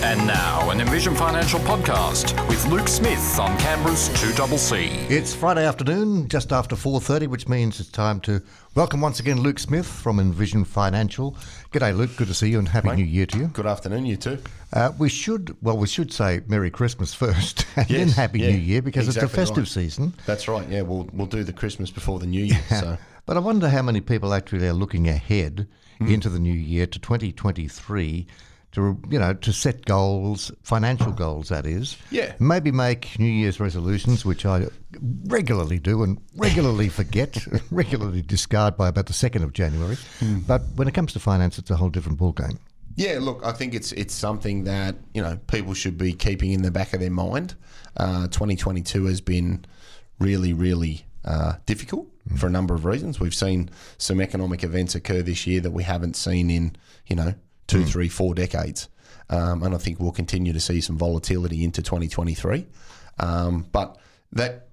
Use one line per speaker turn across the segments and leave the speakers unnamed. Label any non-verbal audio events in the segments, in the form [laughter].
And now, an Envision Financial podcast with Luke Smith on Canberra's 2CC.
It's Friday afternoon, just after 4.30, which means it's time to welcome once again Luke Smith from Envision Financial. G'day, Luke. Good to see you and Happy New Year to you.
Good afternoon, you too.
Uh, we should, well, we should say Merry Christmas first [laughs] and
Yes,
then Happy
yeah,
New Year because it's a festive
right.
season.
That's right. Yeah, we'll we'll do the Christmas before the New Year. [laughs] So
But I wonder how many people actually are looking ahead
Hmm.
into the new year to 2023 to you know to set goals, financial goals that is.
Yeah.
Maybe make New Year's resolutions, which I regularly do and regularly [laughs] forget, regularly discard by about the second of January.
Hmm.
But when it comes to finance, it's a whole different ballgame.
yeah, look, I think it's it's something that you know people should be keeping in the back of their mind. Uh, 2022 has been really, really uh, difficult for a number of reasons. We've seen some economic events occur this year that we haven't seen in you know two, three, four decades, um, and I think we'll continue to see some volatility into 2023. Um, but that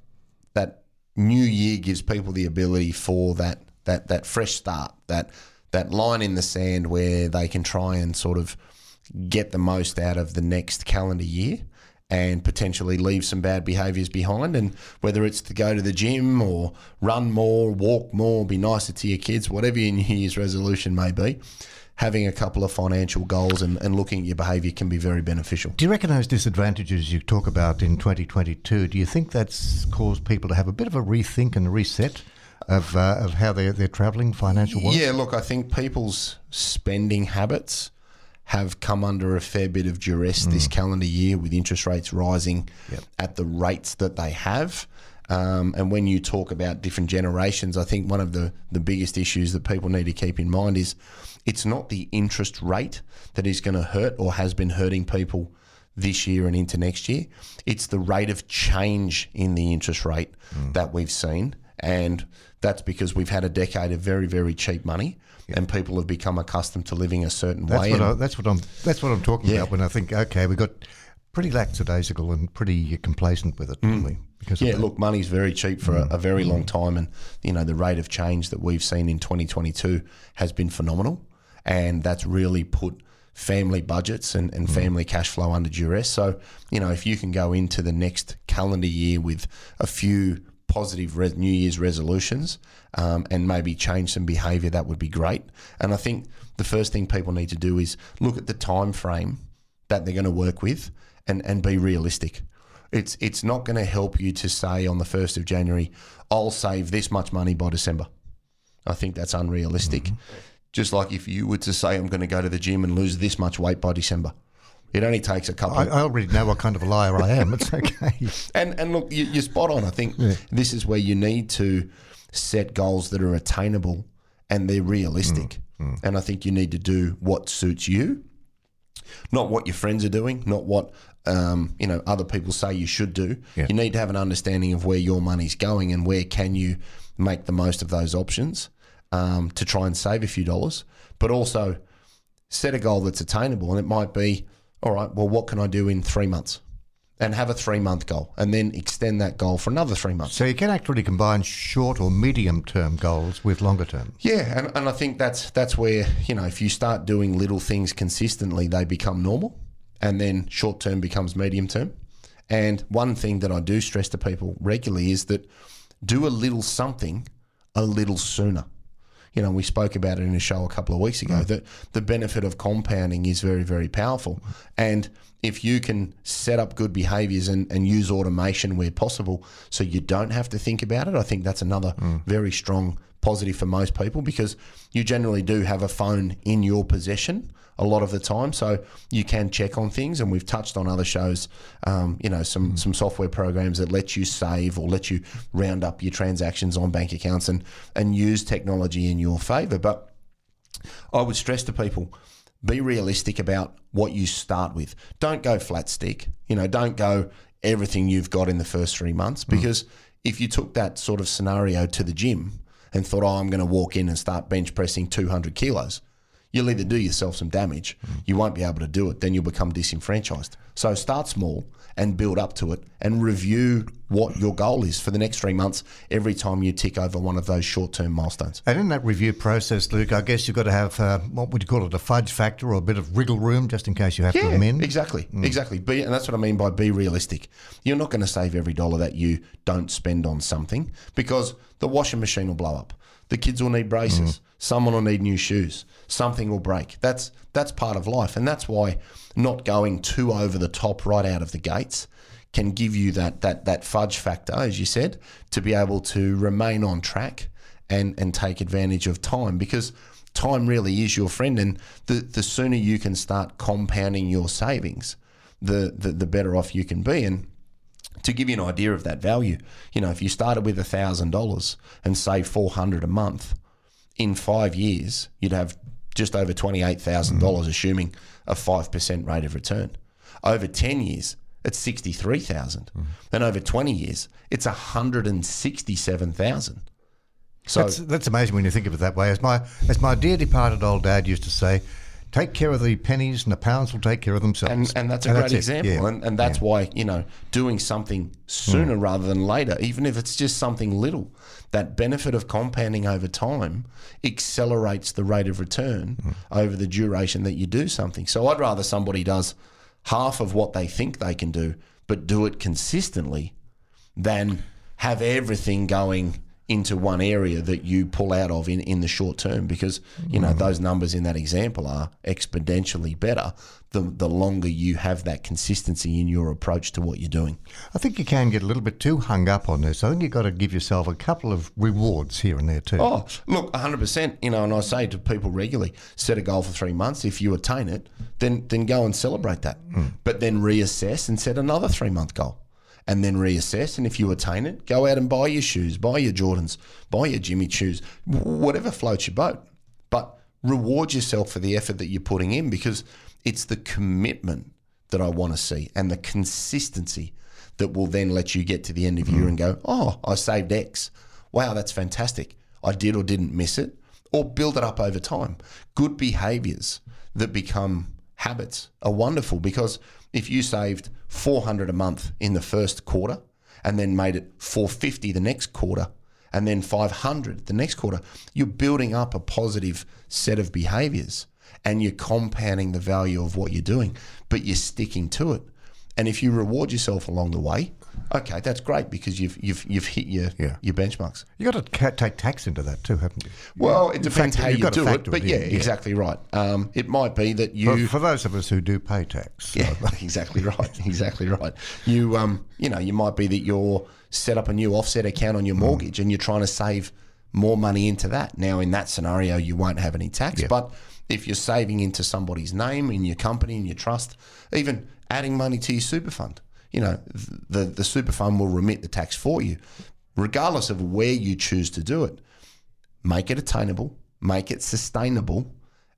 that new year gives people the ability for that that that fresh start, that that line in the sand where they can try and sort of get the most out of the next calendar year and potentially leave some bad behaviours behind. And whether it's to go to the gym or run more, walk more, be nicer to your kids, whatever your New Year's resolution may be, having a couple of financial goals and, and looking at your behaviour can be very beneficial.
Do you reckon those disadvantages you talk about in 2022, do you think that's caused people to have a bit of a rethink and reset of, uh, of how they're, they're travelling financial wise?
Yeah, look, I think people's spending habits have come under a fair bit of duress this calendar year with interest rates rising at the rates that they have. Um, and when you talk about different generations, I think one of the, the biggest issues that people need to keep in mind is it's not the interest rate that is going to hurt or has been hurting people this year and into next year. It's the rate of change in the interest rate that we've seen. And that's because we've had a decade of very, very cheap money and people have become accustomed to living a certain
That's
way.
what, I, that's what I'm. That's what I'm talking
Yeah.
about when I think, okay, we got pretty lackadaisical and pretty complacent with it, didn't we? Because
Mm. Yeah, look, money's very cheap for a, a very long time, and you know the rate of change that we've seen in 2022 has been phenomenal, and that's really put family budgets and, and family cash flow under duress. So you know if you can go into the next calendar year with a few positive res- New Year's resolutions um, and maybe change some behaviour, that would be great. And I think the first thing people need to do is look at the time frame that they're going to work with and, and be realistic. It's it's not going to help you to say on the first of January, I'll save this much money by December. I think that's unrealistic. Mm-hmm. Just like if you were to say I'm going to go to the gym and lose this much weight by December, it only takes a couple.
I, I already know what kind of a liar I am. It's okay. [laughs]
And and look, you, you're spot on. I think this is where you need to set goals that are attainable and they're realistic. Mm, mm. And I think you need to do what suits you, not what your friends are doing, not what um, you know other people say you should do.
Yeah.
You need to have an understanding of where your money's going and where can you make the most of those options um, to try and save a few dollars, but also set a goal that's attainable. And it might be, all right, well, what can I do in three months? And have a three month goal and then extend that goal for another three months.
So you can actually combine short or medium term goals with longer term.
Yeah, and, and I think that's that's where, you know, if you start doing little things consistently, they become normal and then short term becomes medium term. And one thing that I do stress to people regularly is that do a little something a little sooner. You know, we spoke about it in a show a couple of weeks ago mm. that the benefit of compounding is very, very powerful. And if you can set up good behaviors and, and use automation where possible so you don't have to think about it, I think that's another mm. very strong positive for most people because you generally do have a phone in your possession a lot of the time, so you can check on things. And we've touched on other shows, um, you know, some some software programs that let you save or let you round up your transactions on bank accounts and and use technology in your favour. But I would stress to people be realistic about what you start with. Don't go flat stick. You know, don't go everything you've got in the first three months because if you took that sort of scenario to the gym and thought, oh, I'm going to walk in and start bench pressing 200 kilos, you'll either do yourself some damage, you won't be able to do it, then you'll become disenfranchised. So start small and build up to it and review what your goal is for the next three months every time you tick over one of those short term milestones.
And in that review process, Luke, I guess you've got to have uh, what would you call it, a fudge factor or a bit of wriggle room just in case you have to amend.
Exactly, exactly. Be, and that's what I mean by be realistic. You're not going to save every dollar that you don't spend on something because the washing machine will blow up. The kids will need braces. Mm. Someone will need new shoes. Something will break. That's that's part of life, and that's why not going too over the top right out of the gates can give you that that that fudge factor, as you said, to be able to remain on track and and take advantage of time because time really is your friend, and the the sooner you can start compounding your savings, the the, the better off you can be, and to give you an idea of that value, you know, if you started with thousand dollars and save four hundred a month, in five years you'd have just over twenty eight thousand dollars, mm-hmm. assuming a five percent rate of return. Over ten years, it's sixty three thousand, mm-hmm. and over twenty years, it's hundred and sixty seven thousand. So
That's, that's amazing when you think of it that way. As my as my dear departed old dad used to say, take care of the pennies and the pounds will take care of themselves.
and, and that's a great
it.
example.
Yeah.
And, and that's why, you know, doing something sooner mm. rather than later, even if it's just something little, that benefit of compounding over time accelerates the rate of return mm. over the duration that you do something. So I'd rather somebody does half of what they think they can do, but do it consistently than have everything going into one area that you pull out of in, in the short term because you know mm. those numbers in that example are exponentially better the, the longer you have that consistency in your approach to what you're doing.
I think you can get a little bit too hung up on this. I think you've got to give yourself a couple of rewards here and there too.
oh look 100% you know and I say to people regularly set a goal for three months. If you attain it then then go and celebrate that. Mm. But then reassess and set another three month goal and then reassess. And if you attain it, go out and buy your shoes, buy your Jordans, buy your Jimmy Choos, whatever floats your boat. But reward yourself for the effort that you're putting in because it's the commitment that I want to see and the consistency that will then let you get to the end of year mm-hmm. and go, oh, I saved X. Wow, that's fantastic. I did or didn't miss it. Or build it up over time. Good behaviors that become habits are wonderful because if you saved 400 a month in the first quarter and then made it 450 the next quarter and then 500 the next quarter. You're building up a positive set of behaviors and you're compounding the value of what you're doing but you're sticking to it. And if you reward yourself along the way okay that's great because you've you've you've hit your
Yeah.
your benchmarks
you got to take tax into that too, haven't you?
well it depends how
to
do it but
it
yeah,
in, yeah.
exactly right um, it might be that you
For, for those of us who do pay tax.
Yeah, [laughs] exactly right. [laughs] Exactly right. You um, you know, you might be that you're set up a new offset account on your mortgage and you're trying to save more money into that. Now, in that scenario, you won't have any tax. But if you're saving into somebody's name in your company in your trust, even adding money to your super fund, you know, the the super fund will remit the tax for you, regardless of where you choose to do it. Make it attainable, make it sustainable,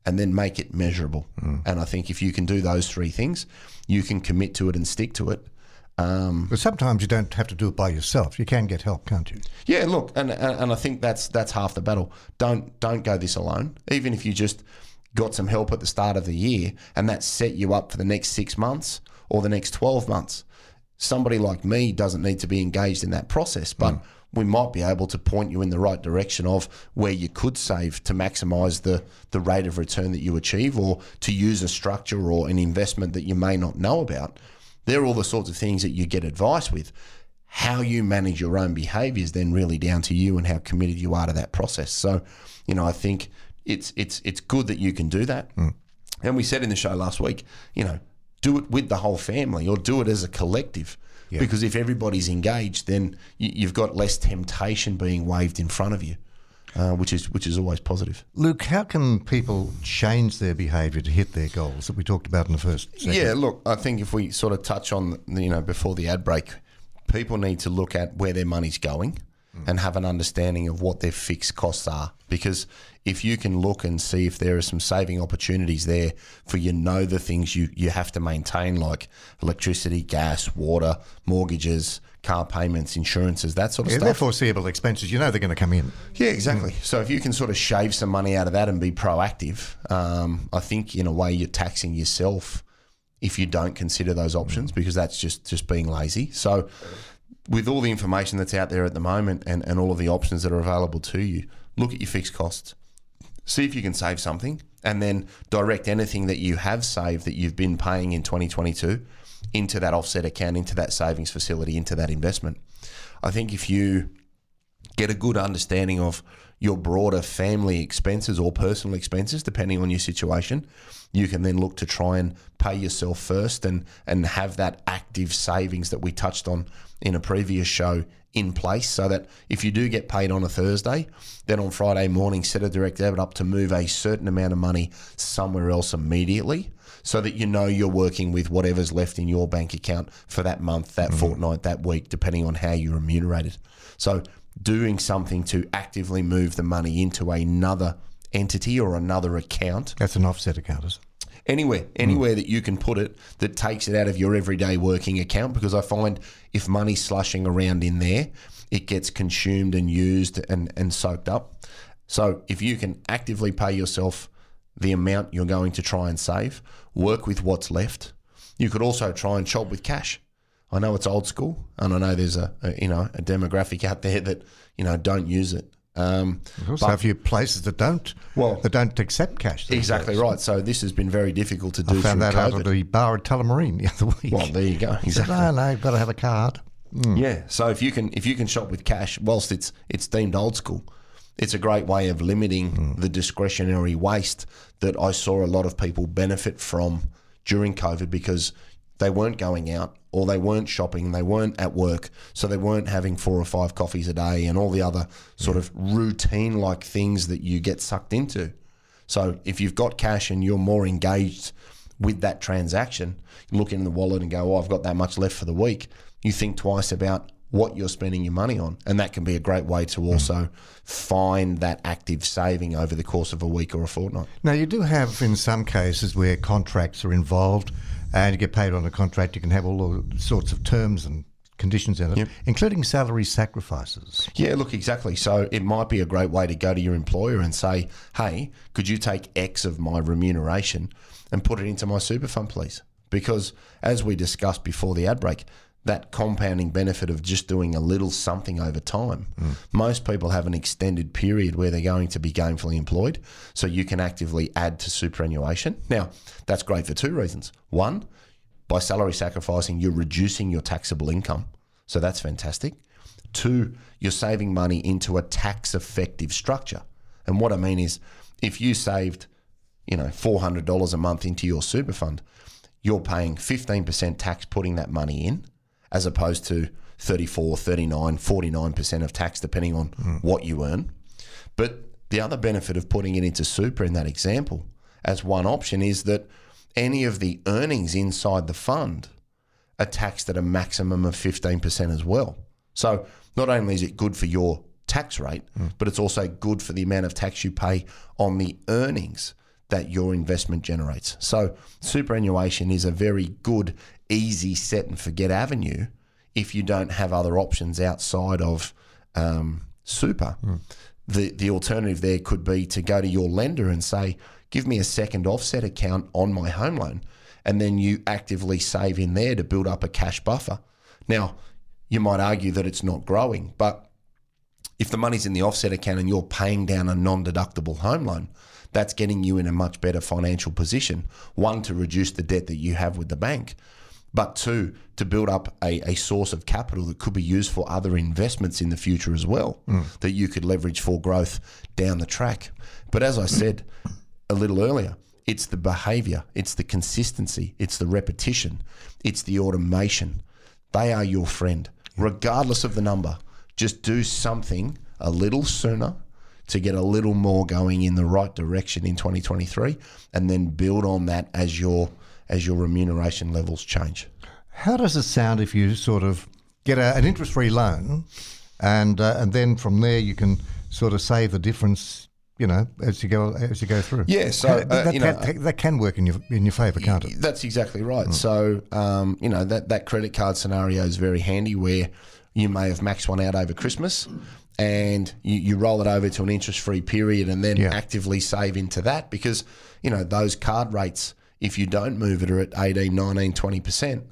and then make it measurable. And I think if you can do those three things, you can commit to it and stick to it. Um,
But sometimes you don't have to do it by yourself. You can get help, can't you?
yeah, look, and, and and I think that's that's half the battle. Don't don't go this alone. Even if you just got some help at the start of the year, and that set you up for the next six months or the next twelve months. Somebody like me doesn't need to be engaged in that process, but mm. we might be able to point you in the right direction of where you could save to maximize the the rate of return that you achieve, or to use a structure or an investment that you may not know about. They're all the sorts of things that you get advice with how you manage your own behavior is then really down to you and how committed you are to that process. So, you know, I think it's it's it's good that you can do that. Mm. And we said in the show last week, you know, do it with the whole family or do it as a collective. Because if everybody's engaged, then you, you've got less temptation being waved in front of you, uh, which is which is always positive.
Luke, how can people change their behaviour to hit their goals that we talked about in the first segment?
Yeah, look, I think if we sort of touch on, you know, before the ad break, people need to look at where their money's going Mm. and have an understanding of what their fixed costs are. Because if you can look and see if there are some saving opportunities there for you know the things you, you have to maintain, like electricity, gas, water, mortgages, car payments, insurances, that sort of
Yeah,
stuff.
they're foreseeable expenses. You know they're going to come in.
Yeah, exactly. Mm. So if you can sort of shave some money out of that and be proactive, um, I think in a way you're taxing yourself if you don't consider those options mm. because that's just just being lazy. So with all the information that's out there at the moment and, and all of the options that are available to you, look at your fixed costs. See if you can save something and then direct anything that you have saved that you've been paying in 2022 into that offset account, into that savings facility, into that investment. I think if you get a good understanding of your broader family expenses or personal expenses, depending on your situation, you can then look to try and pay yourself first and and have that active savings that we touched on in a previous show in place so that if you do get paid on a Thursday, then on Friday morning set a direct debit up to move a certain amount of money somewhere else immediately so that you know you're working with whatever's left in your bank account for that month, that mm-hmm. fortnight, that week, depending on how you're remunerated. So doing something to actively move the money into another entity or another account.
That's an offset account, is it?
anywhere anywhere hmm. that you can put it that takes it out of your everyday working account because i find if money's slushing around in there it gets consumed and used and, and soaked up. So if you can actively pay yourself the amount you're going to try and save work with what's left. You could also try and shop with cash i know it's old school and i know there's a, a you know a demographic out there that you know don't use it um,
There's also a few places that don't
Well-
that don't accept cash.
exactly
days.
right so this has been very difficult to do
I found that out at the bar at Tullamarine the other [laughs] week.
well there you go
He [laughs] said,
exactly
no, no, you've got to have a card.
Yeah. So if you can if you can shop with cash, whilst it's it's deemed old school, it's a great way of limiting the discretionary waste that I saw a lot of people benefit from during COVID because they weren't going out or they weren't shopping, they weren't at work, so they weren't having four or five coffees a day and all the other sort of routine like things that you get sucked into. So if you've got cash and you're more engaged with that transaction, you look in the wallet and go, "Oh, I've got that much left for the week." You think twice about what you're spending your money on, and that can be a great way to hmm. also find that active saving over the course of a week or a fortnight.
Now, you do have in some cases where contracts are involved and you get paid on a contract, you can have all the sorts of terms and conditions in it, including salary sacrifices.
Yeah, look, exactly. So it might be a great way to go to your employer and say, hey, could you take X of my remuneration and put it into my super fund, please? Because as we discussed before the ad break, that compounding benefit of just doing a little something over time. Mm. Most people have an extended period where they're going to be gainfully employed, so you can actively add to superannuation. Now, that's great for two reasons. One, by salary sacrificing, you're reducing your taxable income. So that's fantastic. Two, you're saving money into a tax effective structure. And what I mean is, if you saved, you know, $400 a month into your super fund, you're paying 15% tax putting that money in, as opposed to 34, 39, 49% of tax, depending on hmm. what you earn. But the other benefit of putting it into super in that example as one option is that any of the earnings inside the fund are taxed at a maximum of 15% as well. So not only is it good for your tax rate, hmm. but it's also good for the amount of tax you pay on the earnings that your investment generates. So superannuation is a very good, easy set and forget avenue if you don't have other options outside of um, super. The the alternative there could be to go to your lender and say, "Give me a second offset account on my home loan," and then you actively save in there to build up a cash buffer. Now, you might argue that it's not growing, but if the money's in the offset account and you're paying down a non-deductible home loan, that's getting you in a much better financial position. One to reduce the debt that you have with the bank, but two to build up a, a source of capital that could be used for other investments in the future as well hmm. that you could leverage for growth down the track. But as I said a little earlier, it's the behavior, it's the consistency, it's the repetition, it's the automation. They are your friend, regardless of the number. Just do something a little sooner to get a little more going in the right direction in 2023 and then build on that as your as your remuneration levels change.
How does it sound if you sort of get a, an interest free loan and uh, and then from there you can sort of save the difference. You know, as you go as you go through.
Yeah, so,
Uh, that,
you know,
can, that can work in your in your favour, can't it?
That's exactly right. So, um, you know, that, that credit card scenario is very handy where you may have maxed one out over Christmas and you, you roll it over to an interest free period and then
Yeah.
actively save into that because, you know, those card rates, if you don't move it, are at 18, 19, 20%.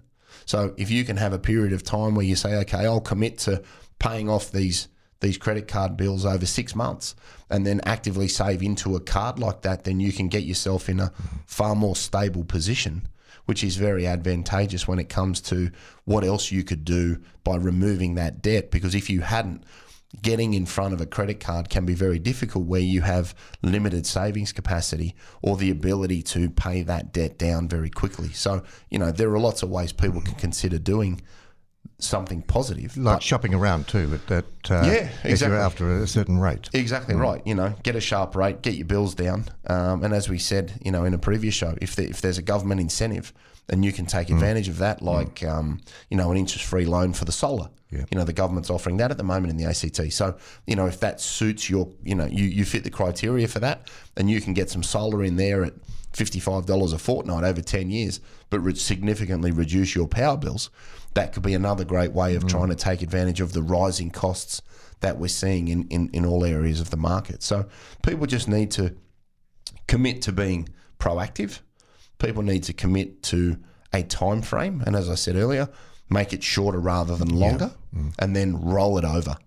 So if you can have a period of time where you say, okay, I'll commit to paying off these these credit card bills over six months and then actively save into a card like that, then you can get yourself in a far more stable position, which is very advantageous when it comes to what else you could do by removing that debt. Because if you hadn't, getting in front of a credit card can be very difficult where you have limited savings capacity or the ability to pay that debt down very quickly. So, you know, there are lots of ways people can consider doing something positive.
Like shopping around too, but that uh,
Yeah, exactly.
you're after a certain rate.
Exactly right. You know, get a sharp rate, get your bills down, um, and as we said, you know, in a previous show, if there, if there's a government incentive, then you can take advantage of that, like um, you know, an interest-free loan for the solar.
Yeah.
You know, the government's offering that at the moment in the ACT. So, you know, if that suits your, you know, you you fit the criteria for that, then you can get some solar in there at fifty-five dollars a fortnight over ten years, but re- significantly reduce your power bills. That could be another great way of trying to take advantage of the rising costs that we're seeing in, in, in all areas of the market. So people just need to commit to being proactive. People need to commit to a time frame, and as I said earlier, make it shorter rather than longer, and then roll it over.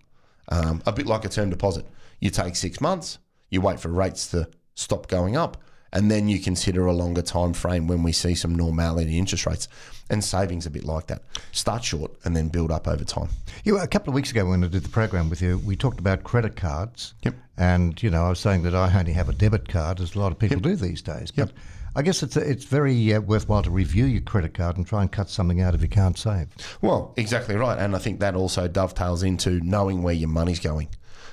Um, a bit like a term deposit. You take six months, you wait for rates to stop going up, and then you consider a longer time frame when we see some normality in interest rates. And savings a bit like that. Start short and then build up over time.
You a couple of weeks ago when I did the program with you, we talked about credit cards.
Yep.
And you know, I was saying that I only have a debit card, as a lot of people do these days. But I guess it's it's very uh, worthwhile to review your credit card and try and cut something out if you can't save.
Well, exactly right. And I think that also dovetails into knowing where your money's going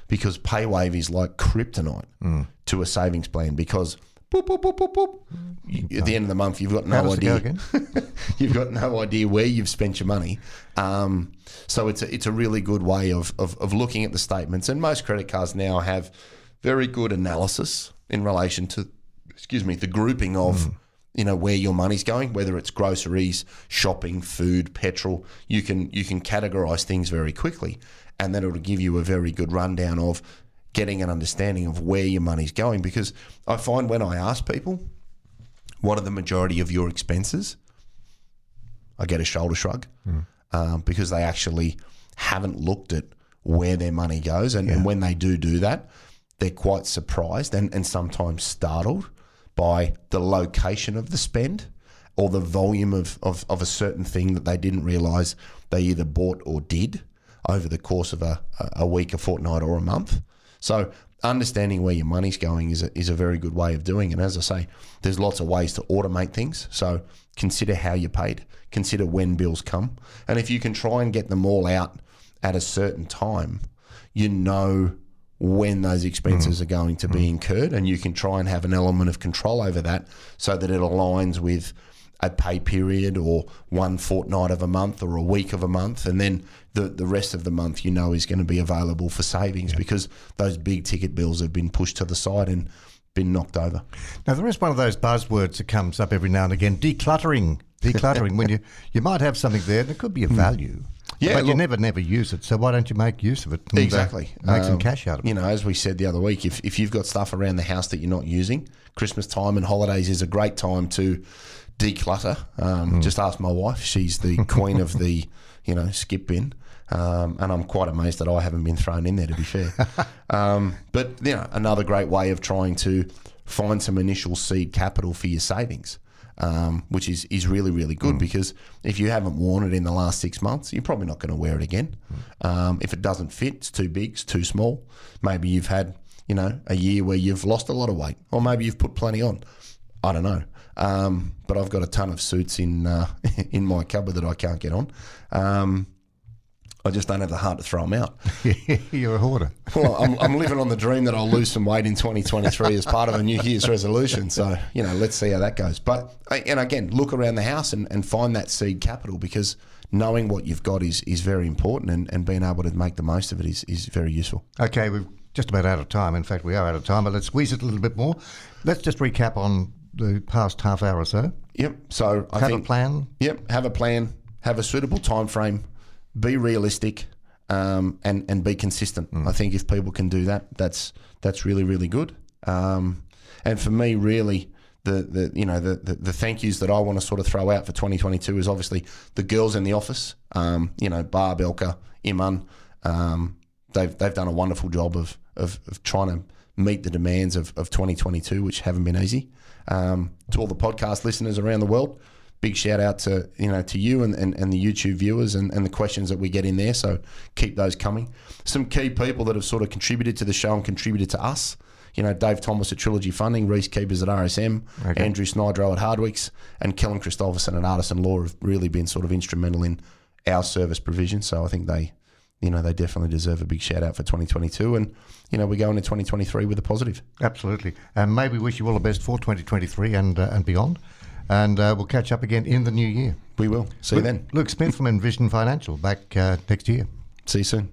because PayWave is like kryptonite
Mm.
to a savings plan because boop, boop, boop, boop, boop. You- at the end of the month, you've got no
does it go
idea. [laughs] you've got no idea where you've spent your money. Um, so it's a, it's a really good way of, of, of looking at the statements. And most credit cards now have very good analysis in relation to, excuse me, the grouping of, you know, where your money's going, whether it's groceries, shopping, food, petrol. You can you can categorize things very quickly, and then it'll give you a very good rundown of getting an understanding of where your money's going. Because I find when I ask people, what are the majority of your expenses? I get a shoulder shrug um, because they actually haven't looked at where their money goes. And, and when they do do that, they're quite surprised and, and sometimes startled by the location of the spend or the volume of, of, of a certain thing that they didn't realize they either bought or did over the course of a, a week, a fortnight, or a month. So understanding where your money's going is a, is a very good way of doing it. And as I say, there's lots of ways to automate things. So consider how you're paid, consider when bills come. And if you can try and get them all out at a certain time, you know when those expenses mm. are going to be mm. incurred and you can try and have an element of control over that so that it aligns with a pay period or one fortnight of a month or a week of a month and then the, the rest of the month you know is going to be available for savings because those big ticket bills have been pushed to the side and been knocked over.
Now there is one of those buzzwords that comes up every now and again: decluttering. Decluttering. when you [laughs] you might have something there, and it could be of value.
Yeah,
but you never never use it. So why don't you make use of it? uh,
Exactly.
make some
Um,
cash out of it.
You know, as we said the other week, if, if you've got stuff around the house that you're not using, Christmas time and holidays is a great time to declutter. Um,
Hmm.
Just ask my wife; she's the [laughs] queen of the you know skip bin. Um, and I'm quite amazed that I haven't been thrown in there. To be fair, [laughs] um, but you know, another great way of trying to find some initial seed capital for your savings, um, which is is really really good because if you haven't worn it in the last six months, you're probably not going to wear it again. Um, if it doesn't fit, it's too big, it's too small. Maybe you've had you know a year where you've lost a lot of weight, or maybe you've put plenty on. I don't know. Um, but I've got a ton of suits in uh, [laughs] in my cupboard that I can't get on. Um, I just don't have the heart to throw them out. [laughs]
You're a hoarder.
Well, I'm, I'm living on the dream that I'll lose some weight in 2023 as part of a New Year's resolution. So, you know, let's see how that goes. But, and again, look around the house and, and find that seed capital because knowing what you've got is, is very important and, and being able to make the most of it is, is very useful.
Okay, we're just about out of time. In fact, we are out of time, but let's squeeze it a little bit more. Let's just recap on the past half hour or so.
Yep. So I
have
think
a plan.
Yep. Have a plan. Have a suitable time frame. Be realistic. Um, and and be consistent.
Mm.
I think if people can do that, that's that's really really good. Um, and for me, really, the, the you know the, the, the thank yous that I want to sort of throw out for 2022 is obviously the girls in the office. Um, you know, Barb, Elka, Iman. Um, they've they've done a wonderful job of of, of trying to meet the demands of, of 2022, which haven't been easy. Um, to all the podcast listeners around the world, big shout out to you know to you and, and, and the YouTube viewers and, and the questions that we get in there. So keep those coming. Some key people that have sort of contributed to the show and contributed to us. You know, Dave Thomas at Trilogy Funding, Reese Keepers at RSM,
Okay.
Andrew Snydro at Hardwickes, and Kellen Christopherson at Artisan Law have really been sort of instrumental in our service provision. So I think they, you know, they definitely deserve a big shout out for 2022. And, you know, we go into 2023 with a positive.
Absolutely. And may we wish you all the best for 2023 and uh, and beyond. And uh, we'll catch up again in the new year.
We will. See you then.
Luke Smith from Envision Financial back uh, next year.
See you soon.